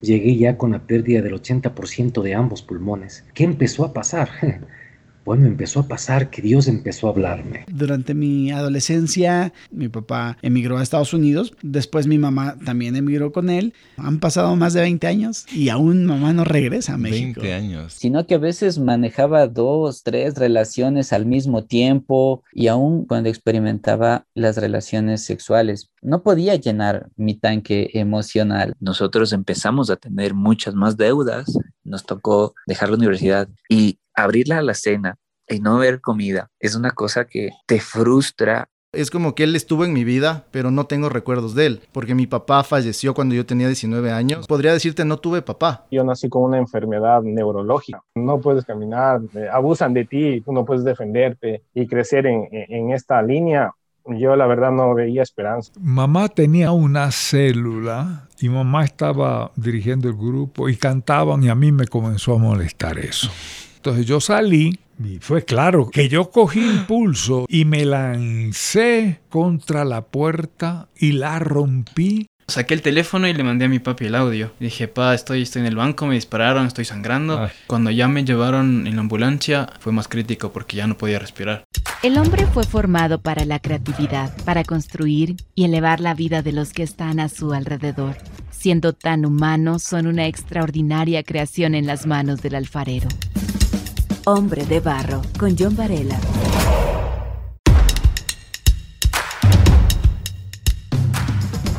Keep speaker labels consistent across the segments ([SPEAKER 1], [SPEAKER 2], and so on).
[SPEAKER 1] Llegué ya con la pérdida del 80% de ambos pulmones. ¿Qué empezó a pasar? Bueno, empezó a pasar que Dios empezó a hablarme.
[SPEAKER 2] Durante mi adolescencia, mi papá emigró a Estados Unidos, después mi mamá también emigró con él. Han pasado más de 20 años y aún mamá no regresa a México.
[SPEAKER 3] 20 años.
[SPEAKER 4] Sino que a veces manejaba dos, tres relaciones al mismo tiempo y aún cuando experimentaba las relaciones sexuales, no podía llenar mi tanque emocional. Nosotros empezamos a tener muchas más deudas, nos tocó dejar la universidad y abrir la cena y no ver comida es una cosa que te frustra.
[SPEAKER 5] Es como que él estuvo en mi vida, pero no tengo recuerdos de él, porque mi papá falleció cuando yo tenía 19 años. Podría decirte, no tuve papá.
[SPEAKER 6] Yo nací con una enfermedad neurológica. No puedes caminar, eh, abusan de ti, tú no puedes defenderte y crecer en, en esta línea. Yo la verdad no veía esperanza.
[SPEAKER 7] Mamá tenía una célula y mamá estaba dirigiendo el grupo y cantaban y a mí me comenzó a molestar eso. Entonces yo salí y fue claro que yo cogí impulso y me lancé contra la puerta y la rompí.
[SPEAKER 8] Saqué el teléfono y le mandé a mi papi el audio. Dije, pa, estoy, estoy en el banco, me dispararon, estoy sangrando.
[SPEAKER 7] Ay.
[SPEAKER 8] Cuando ya me llevaron en la ambulancia fue más crítico porque ya no podía respirar.
[SPEAKER 9] El hombre fue formado para la creatividad, para construir y elevar la vida de los que están a su alrededor. Siendo tan humanos, son una extraordinaria creación en las manos del alfarero. Hombre de Barro, con John Varela.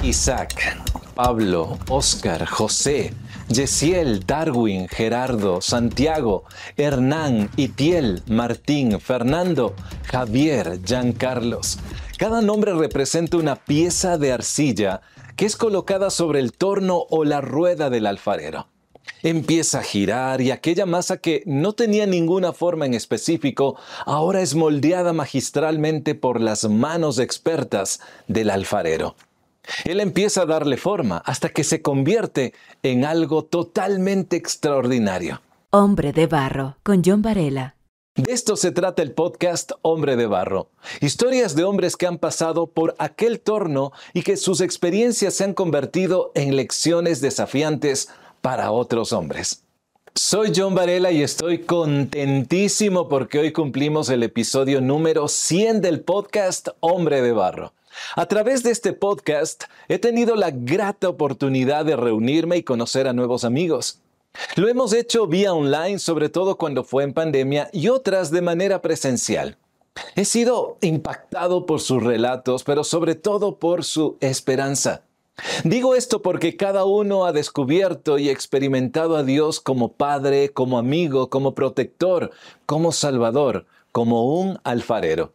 [SPEAKER 3] Isaac, Pablo, Oscar, José, Yesiel, Darwin, Gerardo, Santiago, Hernán, Itiel, Martín, Fernando, Javier, Giancarlos. Cada nombre representa una pieza de arcilla que es colocada sobre el torno o la rueda del alfarero. Empieza a girar y aquella masa que no tenía ninguna forma en específico ahora es moldeada magistralmente por las manos expertas del alfarero. Él empieza a darle forma hasta que se convierte en algo totalmente extraordinario.
[SPEAKER 9] Hombre de Barro, con John Varela.
[SPEAKER 3] De esto se trata el podcast Hombre de Barro. Historias de hombres que han pasado por aquel torno y que sus experiencias se han convertido en lecciones desafiantes para otros hombres. Soy John Varela y estoy contentísimo porque hoy cumplimos el episodio número 100 del podcast Hombre de Barro. A través de este podcast he tenido la grata oportunidad de reunirme y conocer a nuevos amigos. Lo hemos hecho vía online, sobre todo cuando fue en pandemia, y otras de manera presencial. He sido impactado por sus relatos, pero sobre todo por su esperanza. Digo esto porque cada uno ha descubierto y experimentado a Dios como Padre, como amigo, como protector, como Salvador, como un alfarero.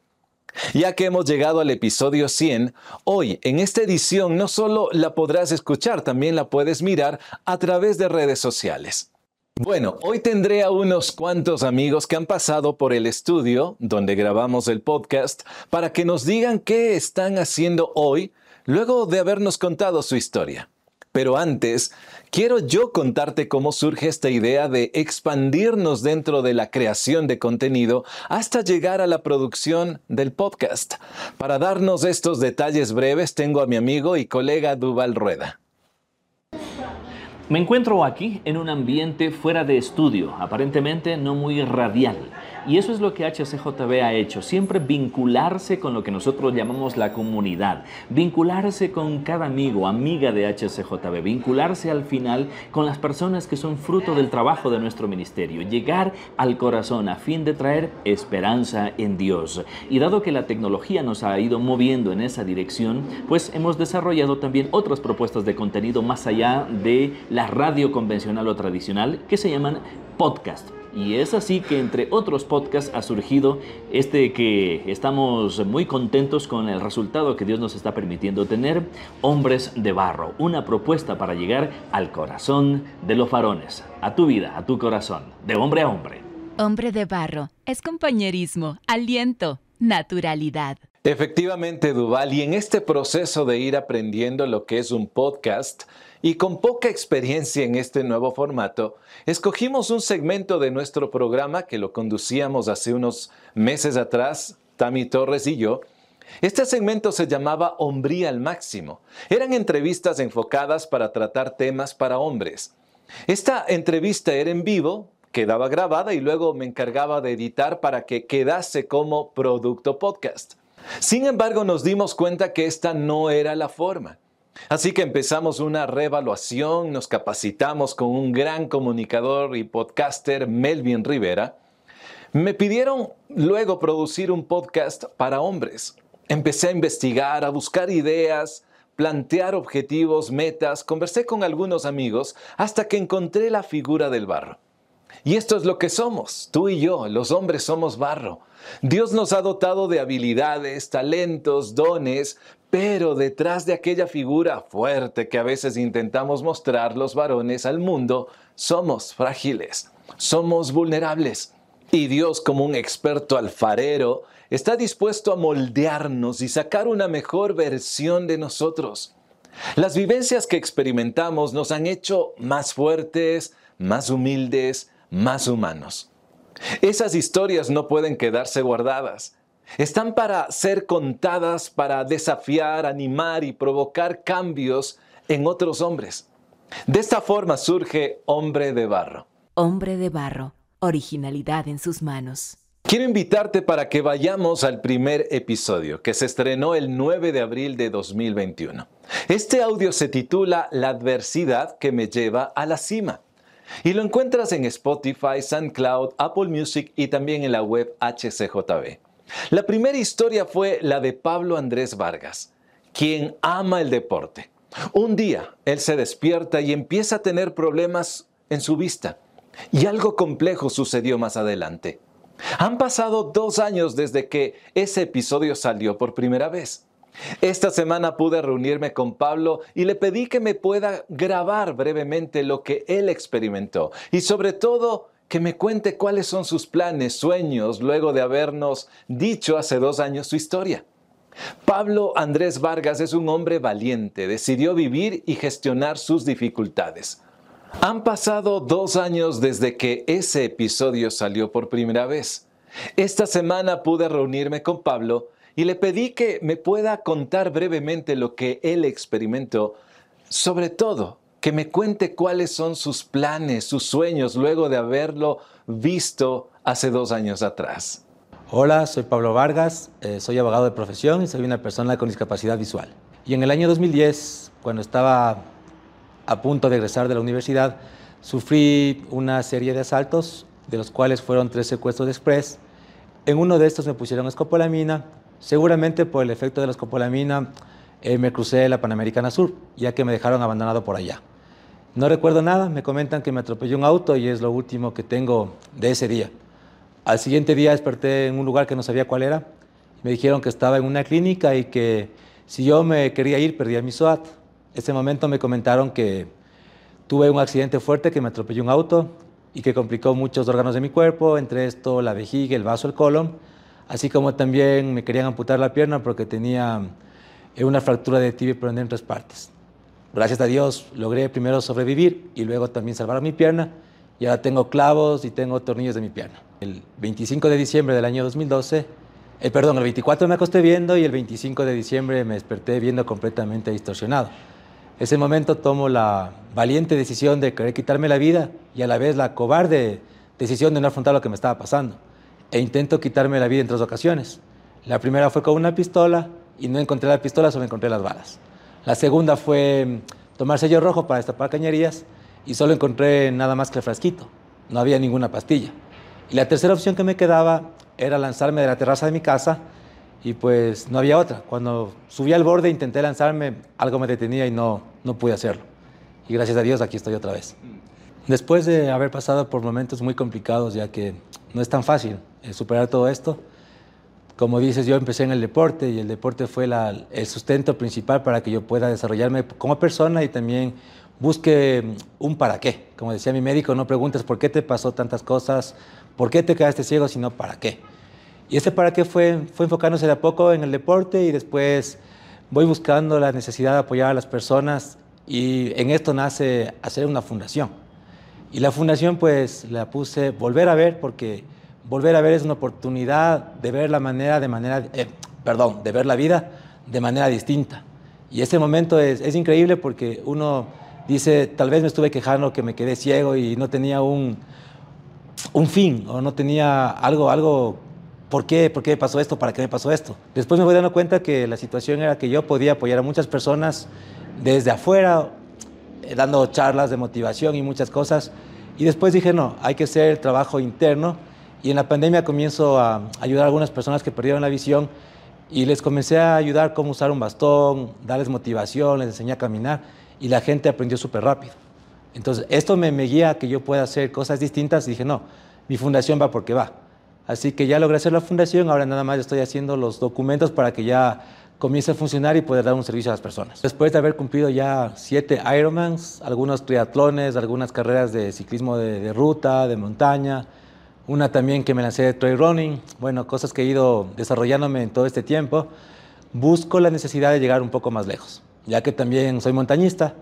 [SPEAKER 3] Ya que hemos llegado al episodio 100, hoy en esta edición no solo la podrás escuchar, también la puedes mirar a través de redes sociales. Bueno, hoy tendré a unos cuantos amigos que han pasado por el estudio donde grabamos el podcast para que nos digan qué están haciendo hoy luego de habernos contado su historia. Pero antes, quiero yo contarte cómo surge esta idea de expandirnos dentro de la creación de contenido hasta llegar a la producción del podcast. Para darnos estos detalles breves, tengo a mi amigo y colega Duval Rueda.
[SPEAKER 10] Me encuentro aquí en un ambiente fuera de estudio, aparentemente no muy radial. Y eso es lo que HCJB ha hecho, siempre vincularse con lo que nosotros llamamos la comunidad, vincularse con cada amigo, amiga de HCJB, vincularse al final con las personas que son fruto del trabajo de nuestro ministerio, llegar al corazón a fin de traer esperanza en Dios. Y dado que la tecnología nos ha ido moviendo en esa dirección, pues hemos desarrollado también otras propuestas de contenido más allá de la radio convencional o tradicional que se llaman podcast. Y es así que entre otros podcasts ha surgido este que estamos muy contentos con el resultado que Dios nos está permitiendo tener, Hombres de Barro, una propuesta para llegar al corazón de los varones, a tu vida, a tu corazón, de hombre a hombre.
[SPEAKER 9] Hombre de Barro es compañerismo, aliento, naturalidad.
[SPEAKER 3] Efectivamente, Duval, y en este proceso de ir aprendiendo lo que es un podcast, y con poca experiencia en este nuevo formato, escogimos un segmento de nuestro programa que lo conducíamos hace unos meses atrás, Tami Torres y yo, Este segmento se llamaba Hombría al Máximo. Eran entrevistas enfocadas para tratar temas para hombres. Esta entrevista era en vivo, quedaba grabada y luego me encargaba de editar para que quedase como producto podcast. Sin embargo, nos dimos cuenta que esta no era la forma. Así que empezamos una reevaluación, nos capacitamos con un gran comunicador y podcaster, Melvin Rivera. Me pidieron luego producir un podcast para hombres. Empecé a investigar, a buscar ideas, plantear objetivos, metas, conversé con algunos amigos hasta que encontré la figura del barro. Y esto es lo que somos, tú y yo, los hombres somos barro. Dios nos ha dotado de habilidades, talentos, dones, pero detrás de aquella figura fuerte que a veces intentamos mostrar los varones al mundo, somos frágiles, somos vulnerables. Y Dios, como un experto alfarero, está dispuesto a moldearnos y sacar una mejor versión de nosotros. Las vivencias que experimentamos nos han hecho más fuertes, más humildes, más humanos. Esas historias no pueden quedarse guardadas. Están para ser contadas, para desafiar, animar y provocar cambios en otros hombres. De esta forma surge Hombre de Barro.
[SPEAKER 9] Hombre de Barro, originalidad en sus manos.
[SPEAKER 3] Quiero invitarte para que vayamos al primer episodio que se estrenó el 9 de abril de 2021. Este audio se titula La adversidad que me lleva a la cima. Y lo encuentras en Spotify, SoundCloud, Apple Music y también en la web HCJB. La primera historia fue la de Pablo Andrés Vargas, quien ama el deporte. Un día él se despierta y empieza a tener problemas en su vista. Y algo complejo sucedió más adelante. Han pasado dos años desde que ese episodio salió por primera vez. Esta semana pude reunirme con Pablo y le pedí que me pueda grabar brevemente lo que él experimentó y sobre todo que me cuente cuáles son sus planes, sueños, luego de habernos dicho hace dos años su historia. Pablo Andrés Vargas es un hombre valiente, decidió vivir y gestionar sus dificultades. Han pasado dos años desde que ese episodio salió por primera vez. Esta semana pude reunirme con Pablo y le pedí que me pueda contar brevemente lo que él experimentó, sobre todo que me cuente cuáles son sus planes, sus sueños, luego de haberlo visto hace dos años atrás.
[SPEAKER 11] Hola, soy Pablo Vargas, eh, soy abogado de profesión y soy una persona con discapacidad visual. Y en el año 2010, cuando estaba a punto de egresar de la universidad, sufrí una serie de asaltos, de los cuales fueron tres secuestros de express. En uno de estos me pusieron escopolamina. Seguramente por el efecto de la escopolamina eh, me crucé la Panamericana Sur, ya que me dejaron abandonado por allá. No recuerdo nada, me comentan que me atropelló un auto y es lo último que tengo de ese día. Al siguiente día desperté en un lugar que no sabía cuál era. Me dijeron que estaba en una clínica y que si yo me quería ir perdía mi SOAT ese momento me comentaron que tuve un accidente fuerte, que me atropelló un auto y que complicó muchos órganos de mi cuerpo, entre esto la vejiga, el vaso, el colon, así como también me querían amputar la pierna porque tenía eh, una fractura de tibia pero en tres partes. Gracias a Dios logré primero sobrevivir y luego también salvar mi pierna y ahora tengo clavos y tengo tornillos de mi pierna. El 25 de diciembre del año 2012, eh, perdón, el 24 me acosté viendo y el 25 de diciembre me desperté viendo completamente distorsionado. Ese momento tomo la valiente decisión de querer quitarme la vida y a la vez la cobarde decisión de no afrontar lo que me estaba pasando. E intento quitarme la vida en tres ocasiones. La primera fue con una pistola y no encontré la pistola, solo encontré las balas. La segunda fue mm, tomar sello rojo para destapar cañerías y solo encontré nada más que el frasquito. No había ninguna pastilla. Y la tercera opción que me quedaba era lanzarme de la terraza de mi casa y pues no había otra. Cuando subí al borde intenté lanzarme, algo me detenía y no, no pude hacerlo. Y gracias a Dios aquí estoy otra vez. Después de haber pasado por momentos muy complicados, ya que no es tan fácil eh, superar todo esto, como dices, yo empecé en el deporte y el deporte fue el sustento principal para que yo pueda desarrollarme como persona y también busque mm, un para qué. Como decía mi médico, no preguntes por qué te pasó tantas cosas, por qué te quedaste ciego, sino para qué. Y ese para qué fue, fue enfocándose de a poco en el deporte y después voy buscando la necesidad de apoyar a las personas y en esto nace hacer una fundación. Y la fundación pues la puse Volver a Ver porque volver a ver es una oportunidad de ver la manera de manera, eh, perdón, de ver la vida de manera distinta. Y ese momento es, es increíble porque uno dice, tal vez me estuve quejando que me quedé ciego y no tenía un, un fin o no tenía algo, algo, ¿por qué? ¿Por qué pasó esto? ¿Para qué me pasó esto? Después me voy dando cuenta que la situación era que yo podía apoyar a muchas personas desde afuera, dando charlas de motivación y muchas cosas. Y después dije, no, hay que hacer trabajo interno. Y en la pandemia comienzo a ayudar a algunas personas que perdieron la visión y les comencé a ayudar cómo usar un bastón, darles motivación, les enseñé a caminar y la gente aprendió súper rápido. Entonces, esto me, me guía a que yo pueda hacer cosas distintas y dije, no, mi fundación va porque va. Así que ya logré hacer la fundación, ahora nada más estoy haciendo los documentos para que ya comience a funcionar y poder dar un servicio a las personas. Después de haber cumplido ya siete Ironmans, algunos triatlones, algunas carreras de ciclismo de, ruta, de montaña, una también que me lancé de trail running, bueno, cosas que he ido desarrollándome en todo este tiempo, busco la necesidad de llegar un poco más lejos, ya que también soy montañista,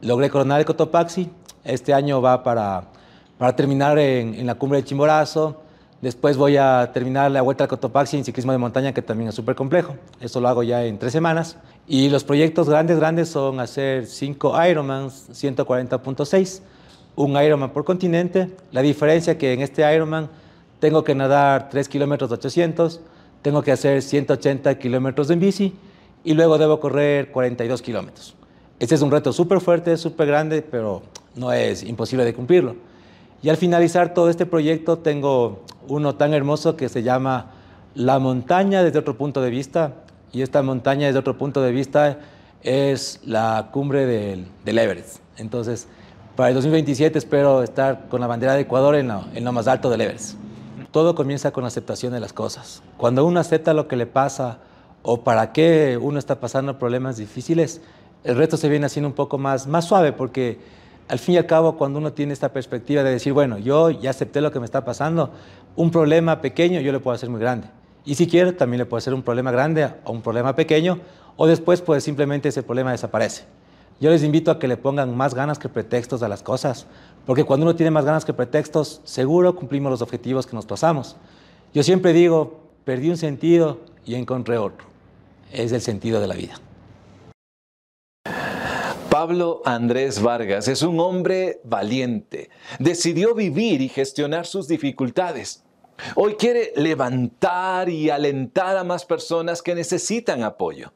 [SPEAKER 11] logré coronar el Cotopaxi, este año va para, para terminar en la cumbre de Chimborazo, después voy a terminar la vuelta al Cotopaxi en ciclismo de montaña, que también es súper complejo, eso lo hago ya en tres semanas, y los proyectos grandes, grandes son hacer cinco Ironmans, 140.6, un Ironman por continente. La diferencia que en este Ironman tengo que nadar 3 kilómetros 800, tengo que hacer 180 kilómetros en bici y luego debo correr 42 kilómetros. Este es un reto súper fuerte, súper grande, pero no es imposible de cumplirlo. Y al finalizar todo este proyecto tengo uno tan hermoso que se llama La montaña desde otro punto de vista. Y esta montaña desde otro punto de vista es la cumbre del, del Everest. Entonces, para el 2027 espero estar con la bandera de Ecuador en lo, en lo más alto del Everest. Todo comienza con la aceptación de las cosas. Cuando uno acepta lo que le pasa o para qué uno está pasando problemas difíciles, el reto se viene haciendo un poco más, más suave porque al fin y al cabo cuando uno tiene esta perspectiva de decir, bueno, yo ya acepté lo que me está pasando, un problema pequeño yo le puedo hacer muy grande. Y si quiero, también le puedo hacer un problema grande o un problema pequeño, o después pues simplemente ese problema desaparece. Yo les invito a que le pongan más ganas que pretextos a las cosas, porque cuando uno tiene más ganas que pretextos, seguro cumplimos los objetivos que nos trazamos. Yo siempre digo, perdí un sentido y encontré otro. Es el sentido de la vida.
[SPEAKER 3] Pablo Andrés Vargas es un hombre valiente. Decidió vivir y gestionar sus dificultades. Hoy quiere levantar y alentar a más personas que necesitan apoyo.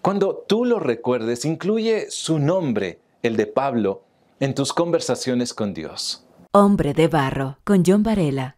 [SPEAKER 3] Cuando tú lo recuerdes, incluye su nombre, el de Pablo, en tus conversaciones con Dios.
[SPEAKER 9] Hombre de Barro, con John Varela.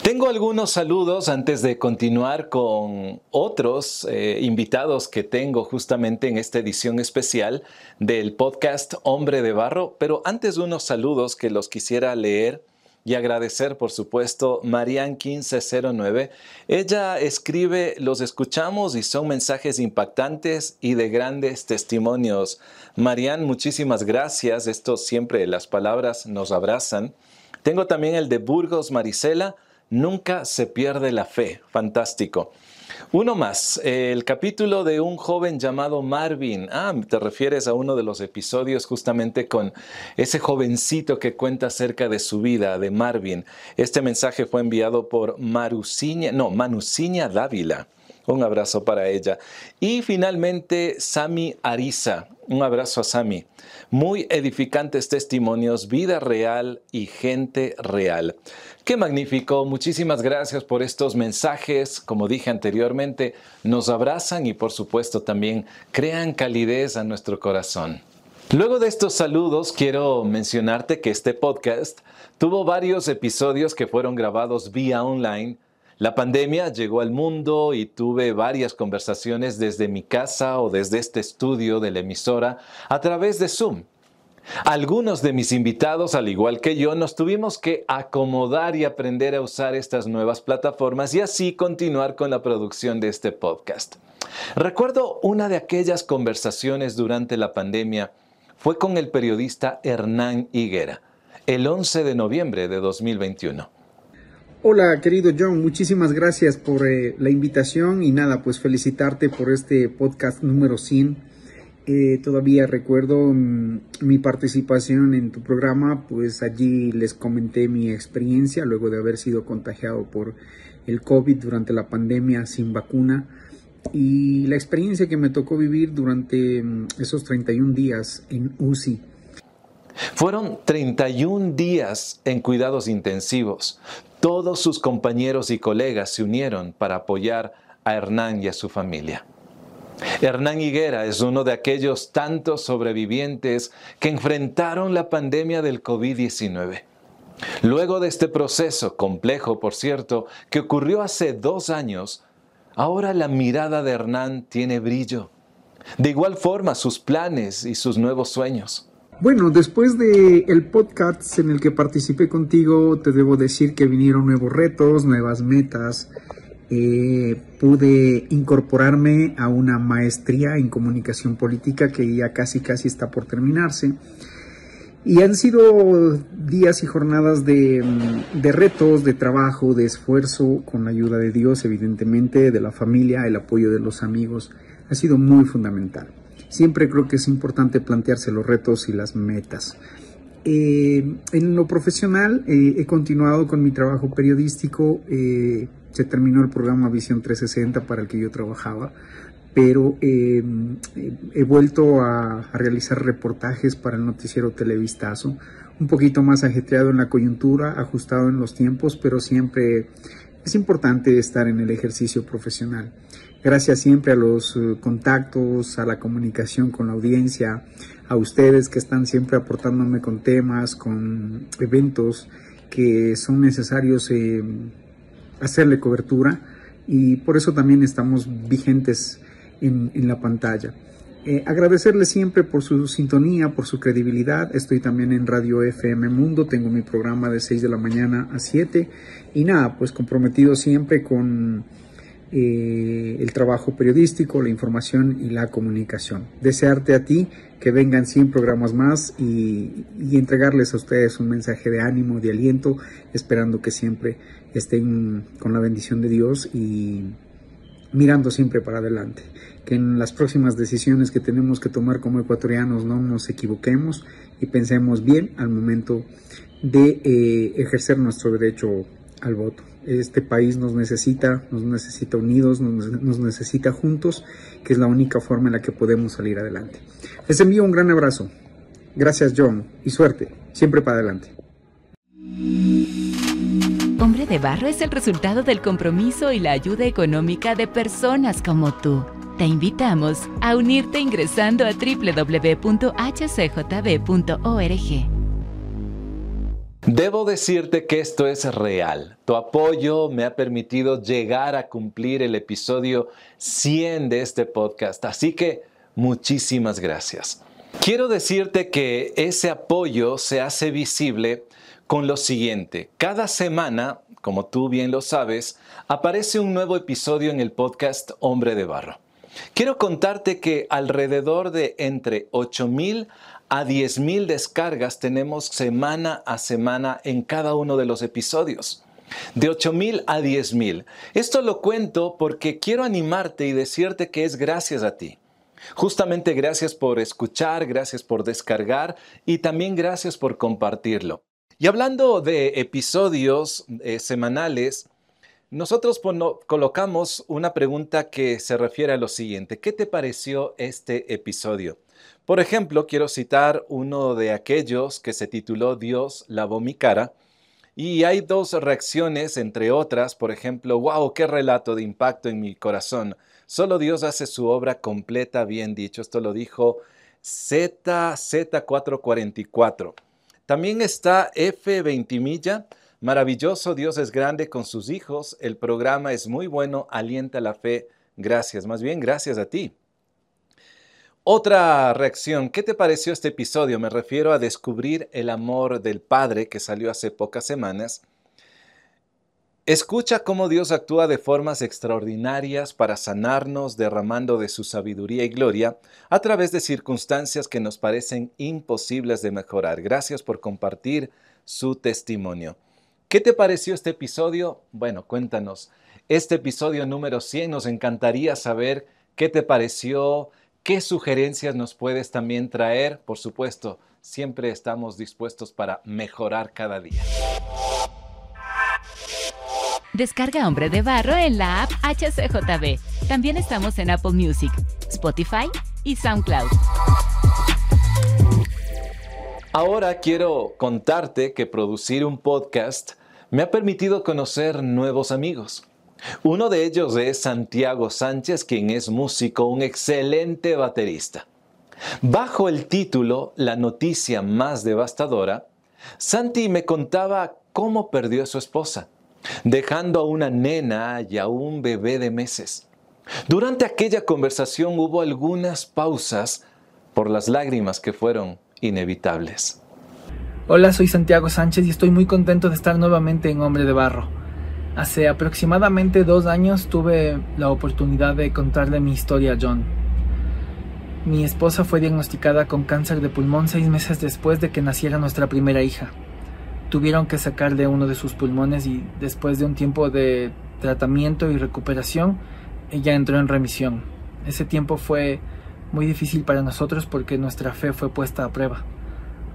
[SPEAKER 3] Tengo algunos saludos antes de continuar con otros eh, invitados que tengo justamente en esta edición especial del podcast Hombre de Barro, pero antes unos saludos que los quisiera leer y agradecer, por supuesto, Marian 1509. Ella escribe, los escuchamos y son mensajes impactantes y de grandes testimonios. Marian, muchísimas gracias. Esto siempre, las palabras nos abrazan. Tengo también el de Burgos Marisela. Nunca se pierde la fe. Fantástico. Uno más, el capítulo de un joven llamado Marvin. Ah, te refieres a uno de los episodios justamente con ese jovencito que cuenta acerca de su vida, de Marvin. Este mensaje fue enviado por no, Manuciña Dávila. Un abrazo para ella. Y finalmente, Sami Ariza. Un abrazo a Sami. Muy edificantes testimonios, vida real y gente real. Qué magnífico, muchísimas gracias por estos mensajes. Como dije anteriormente, nos abrazan y por supuesto también crean calidez a nuestro corazón. Luego de estos saludos, quiero mencionarte que este podcast tuvo varios episodios que fueron grabados vía online. La pandemia llegó al mundo y tuve varias conversaciones desde mi casa o desde este estudio de la emisora a través de Zoom. Algunos de mis invitados, al igual que yo, nos tuvimos que acomodar y aprender a usar estas nuevas plataformas y así continuar con la producción de este podcast. Recuerdo una de aquellas conversaciones durante la pandemia fue con el periodista Hernán Higuera, el 11 de noviembre de 2021.
[SPEAKER 12] Hola querido John, muchísimas gracias por eh, la invitación y nada, pues felicitarte por este podcast número 100 eh, todavía recuerdo mm, mi participación en tu programa, pues allí les comenté mi experiencia luego de haber sido contagiado por el COVID durante la pandemia sin vacuna y la experiencia que me tocó vivir durante mm, esos 31 días en UCI.
[SPEAKER 3] Fueron 31 días en cuidados intensivos. Todos sus compañeros y colegas se unieron para apoyar a Hernán y a su familia. Hernán Higuera es uno de aquellos tantos sobrevivientes que enfrentaron la pandemia del COVID-19. Luego de este proceso, complejo por cierto, que ocurrió hace dos años, ahora la mirada de Hernán tiene brillo. De igual forma sus planes y sus nuevos sueños.
[SPEAKER 12] Bueno, después de el podcast en el que participé contigo, te debo decir que vinieron nuevos retos, nuevas metas. Eh, pude incorporarme a una maestría en comunicación política que ya casi casi está por terminarse. Y han sido días y jornadas de, de, retos, de trabajo, de esfuerzo, con la ayuda de Dios, evidentemente, de la familia, el apoyo de los amigos. Ha sido muy fundamental. Siempre creo que es importante plantearse los retos y las metas. Eh, en lo profesional eh, he continuado con mi trabajo periodístico. Eh, se terminó el programa Visión 360 para el que yo trabajaba pero he vuelto a, realizar reportajes para el noticiero Televistazo, un poquito más ajetreado en la coyuntura, ajustado en los tiempos, pero siempre es importante estar en el ejercicio profesional. Gracias siempre a los eh, contactos, a la comunicación con la audiencia, a ustedes que están siempre aportándome con temas, con eventos que son necesarios eh, hacerle cobertura y por eso también estamos vigentes en, la pantalla. Eh, agradecerle siempre por su sintonía, por su credibilidad. Estoy también en Radio FM Mundo, tengo mi programa de 6 de la mañana a 7 y nada, pues comprometido siempre con eh, el trabajo periodístico, la información y la comunicación. Desearte a ti que vengan 100 programas más y, y entregarles a ustedes un mensaje de ánimo, de aliento, esperando que siempre estén con la bendición de Dios y mirando siempre para adelante que en las próximas decisiones que tenemos que tomar como ecuatorianos no nos equivoquemos y pensemos bien al momento de eh, ejercer nuestro derecho al voto. Este país nos necesita, nos necesita unidos, nos, nos, necesita juntos, que es la única forma en la que podemos salir adelante. Les envío un gran abrazo. Gracias John y suerte, siempre para adelante.
[SPEAKER 9] De Barro es el resultado del compromiso y la ayuda económica de personas como tú. Te invitamos a unirte ingresando a www.hcjb.org.
[SPEAKER 3] Debo decirte que esto es real. Tu apoyo me ha permitido llegar a cumplir el episodio 100 de este podcast, así que muchísimas gracias. Quiero decirte que ese apoyo se hace visible con lo siguiente. Cada semana, como tú bien lo sabes, aparece un nuevo episodio en el podcast Hombre de Barro. Quiero contarte que alrededor de entre 8.000 a 10.000 descargas tenemos semana a semana en cada uno de los episodios. De 8.000 a 10.000. Esto lo cuento porque quiero animarte y decirte que es gracias a ti. Justamente gracias por escuchar, gracias por descargar y también gracias por compartirlo. Y hablando de episodios eh, semanales, nosotros colocamos una pregunta que se refiere a lo siguiente. ¿Qué te pareció este episodio? Por ejemplo, quiero citar uno de aquellos que se tituló Dios lavó mi cara. Y hay dos reacciones, entre otras, por ejemplo, wow, qué relato de impacto en mi corazón. Solo Dios hace su obra completa, bien dicho. Esto lo dijo ZZ444. También está F. Ventimilla Maravilloso, Dios es grande con sus hijos, el programa es muy bueno, alienta la fe. Gracias, más bien gracias a ti. Otra reacción, ¿qué te pareció este episodio? Me refiero a descubrir el amor del Padre que salió hace pocas semanas. Escucha cómo Dios actúa de formas extraordinarias para sanarnos, derramando de su sabiduría y gloria a través de circunstancias que nos parecen imposibles de mejorar. Gracias por compartir su testimonio. ¿Qué te pareció este episodio? Bueno, cuéntanos. Este episodio número 100 nos encantaría saber qué te pareció, qué sugerencias nos puedes también traer. Por supuesto, siempre estamos dispuestos para mejorar cada día.
[SPEAKER 9] Descarga Hombre de Barro en la app HCJB También estamos en Apple Music, Spotify y SoundCloud.
[SPEAKER 3] Ahora quiero contarte que producir un podcast me ha permitido conocer nuevos amigos. Uno de ellos es Santiago Sánchez, quien es músico, un excelente baterista. Bajo el título La noticia más devastadora, Santi me contaba cómo perdió a su esposa, dejando a una nena y a un bebé de meses. Durante aquella conversación hubo algunas pausas por las lágrimas que fueron inevitables.
[SPEAKER 13] Hola, soy Santiago Sánchez y estoy muy contento de estar nuevamente en Hombre de Barro. Hace aproximadamente dos años tuve la oportunidad de contarle mi historia a John. Mi esposa fue diagnosticada con cáncer de pulmón seis meses después de que naciera nuestra primera hija. Tuvieron que sacarle uno de sus pulmones y después de un tiempo de tratamiento y recuperación, ella entró en remisión. Ese tiempo fue muy difícil para nosotros porque nuestra fe fue puesta a prueba.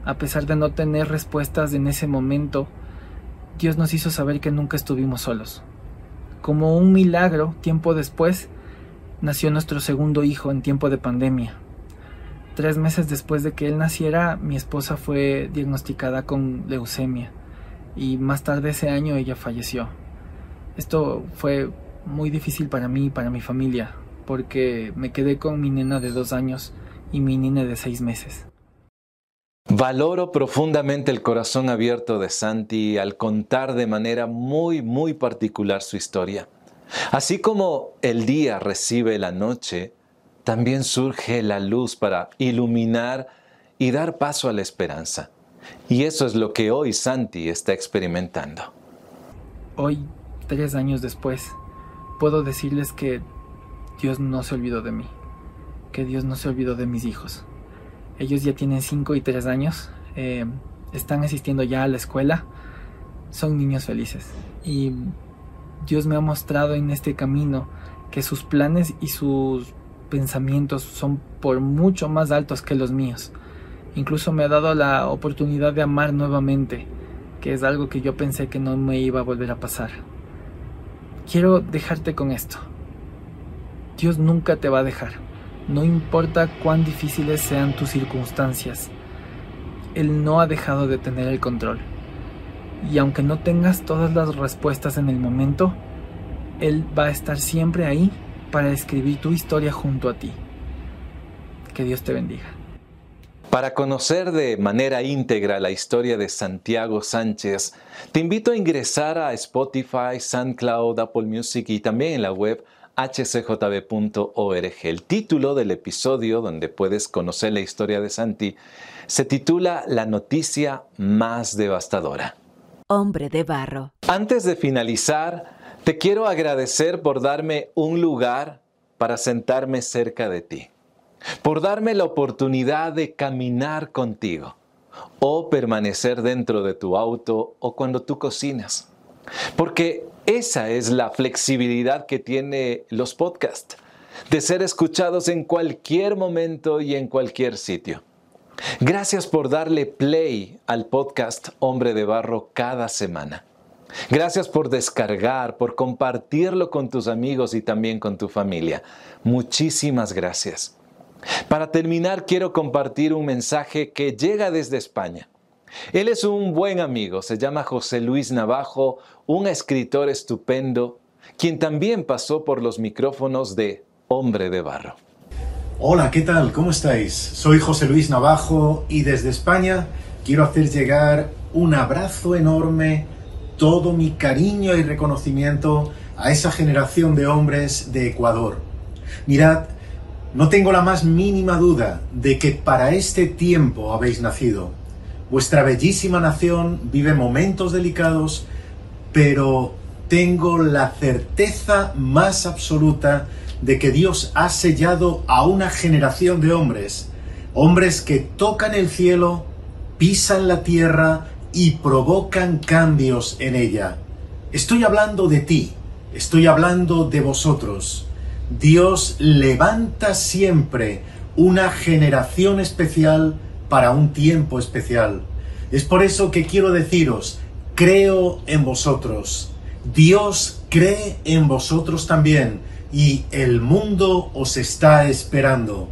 [SPEAKER 13] A pesar de no tener respuestas en ese momento, Dios nos hizo saber que nunca estuvimos solos. Como un milagro, tiempo después, nació nuestro segundo hijo en tiempo de pandemia. Tres meses después de que él naciera, mi esposa fue diagnosticada con leucemia y más tarde ese año ella falleció. Esto fue muy difícil para mí y para mi familia, porque me quedé con mi nena de dos años y mi nene de seis meses.
[SPEAKER 3] Valoro profundamente el corazón abierto de Santi al contar de manera muy, muy particular su historia. Así como el día recibe la noche, también surge la luz para iluminar y dar paso a la esperanza. Y eso es lo que hoy Santi está experimentando.
[SPEAKER 13] Hoy, tres años después, puedo decirles que Dios no se olvidó de mí, que Dios no se olvidó de mis hijos. Ellos ya tienen 5 y 3 años, eh, están asistiendo ya a la escuela, son niños felices. Y Dios me ha mostrado en este camino que sus planes y sus pensamientos son por mucho más altos que los míos. Incluso me ha dado la oportunidad de amar nuevamente, que es algo que yo pensé que no me iba a volver a pasar. Quiero dejarte con esto. Dios nunca te va a dejar, no importa cuán difíciles sean tus circunstancias. Él no ha dejado de tener el control. Y aunque no tengas todas las respuestas en el momento, Él va a estar siempre ahí para escribir tu historia junto a ti. Que Dios te bendiga.
[SPEAKER 3] Para conocer de manera íntegra la historia de Santiago Sánchez, te invito a ingresar a Spotify, SoundCloud, Apple Music y también en la web hcjb.org. El título del episodio donde puedes conocer la historia de Santi se titula La noticia más devastadora.
[SPEAKER 9] Hombre de barro.
[SPEAKER 3] Antes de finalizar, te quiero agradecer por darme un lugar para sentarme cerca de ti, por darme la oportunidad de caminar contigo o permanecer dentro de tu auto o cuando tú cocinas. Porque esa es la flexibilidad que tiene los podcasts, de ser escuchados en cualquier momento y en cualquier sitio. Gracias por darle play al podcast Hombre de Barro cada semana. Gracias por descargar, por compartirlo con tus amigos y también con tu familia. Muchísimas gracias. Para terminar, quiero compartir un mensaje que llega desde España. Él es un buen amigo, se llama José Luis Navajo, un escritor estupendo, quien también pasó por los micrófonos de Hombre de Barro.
[SPEAKER 14] Hola, ¿qué tal? ¿Cómo estáis? Soy José Luis Navajo y desde España quiero hacer llegar un abrazo enorme todo mi cariño y reconocimiento a esa generación de hombres de Ecuador. Mirad, no tengo la más mínima duda de que para este tiempo habéis nacido. Vuestra bellísima nación vive momentos delicados, pero tengo la certeza más absoluta de que Dios ha sellado a una generación de hombres, hombres que tocan el cielo, pisan la tierra y provocan cambios en ella. Estoy hablando de ti, estoy hablando de vosotros. Dios levanta siempre una generación especial para un tiempo especial. Es por eso que quiero deciros, creo en vosotros. Dios cree en vosotros también y el mundo os está esperando.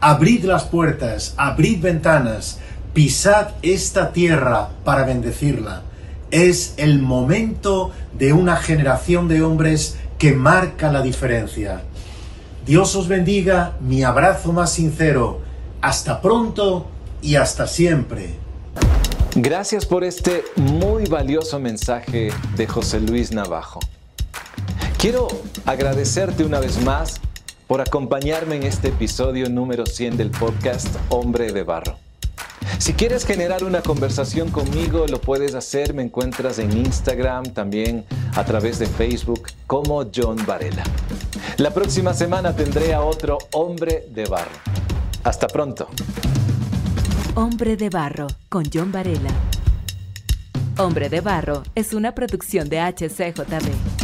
[SPEAKER 14] Abrid las puertas, abrid ventanas, pisad esta tierra para bendecirla. Es el momento de una generación de hombres que marca la diferencia. Dios os bendiga, mi abrazo más sincero. Hasta pronto y hasta siempre.
[SPEAKER 3] Gracias por este muy valioso mensaje de José Luis Navajo. Quiero agradecerte una vez más por acompañarme en este episodio número 100 del podcast Hombre de Barro. Si quieres generar una conversación conmigo, lo puedes hacer. Me encuentras en Instagram, también a través de Facebook como John Varela. La próxima semana tendré a otro hombre de barro. Hasta pronto.
[SPEAKER 9] Hombre de Barro con John Varela. Hombre de Barro es una producción de HCJB.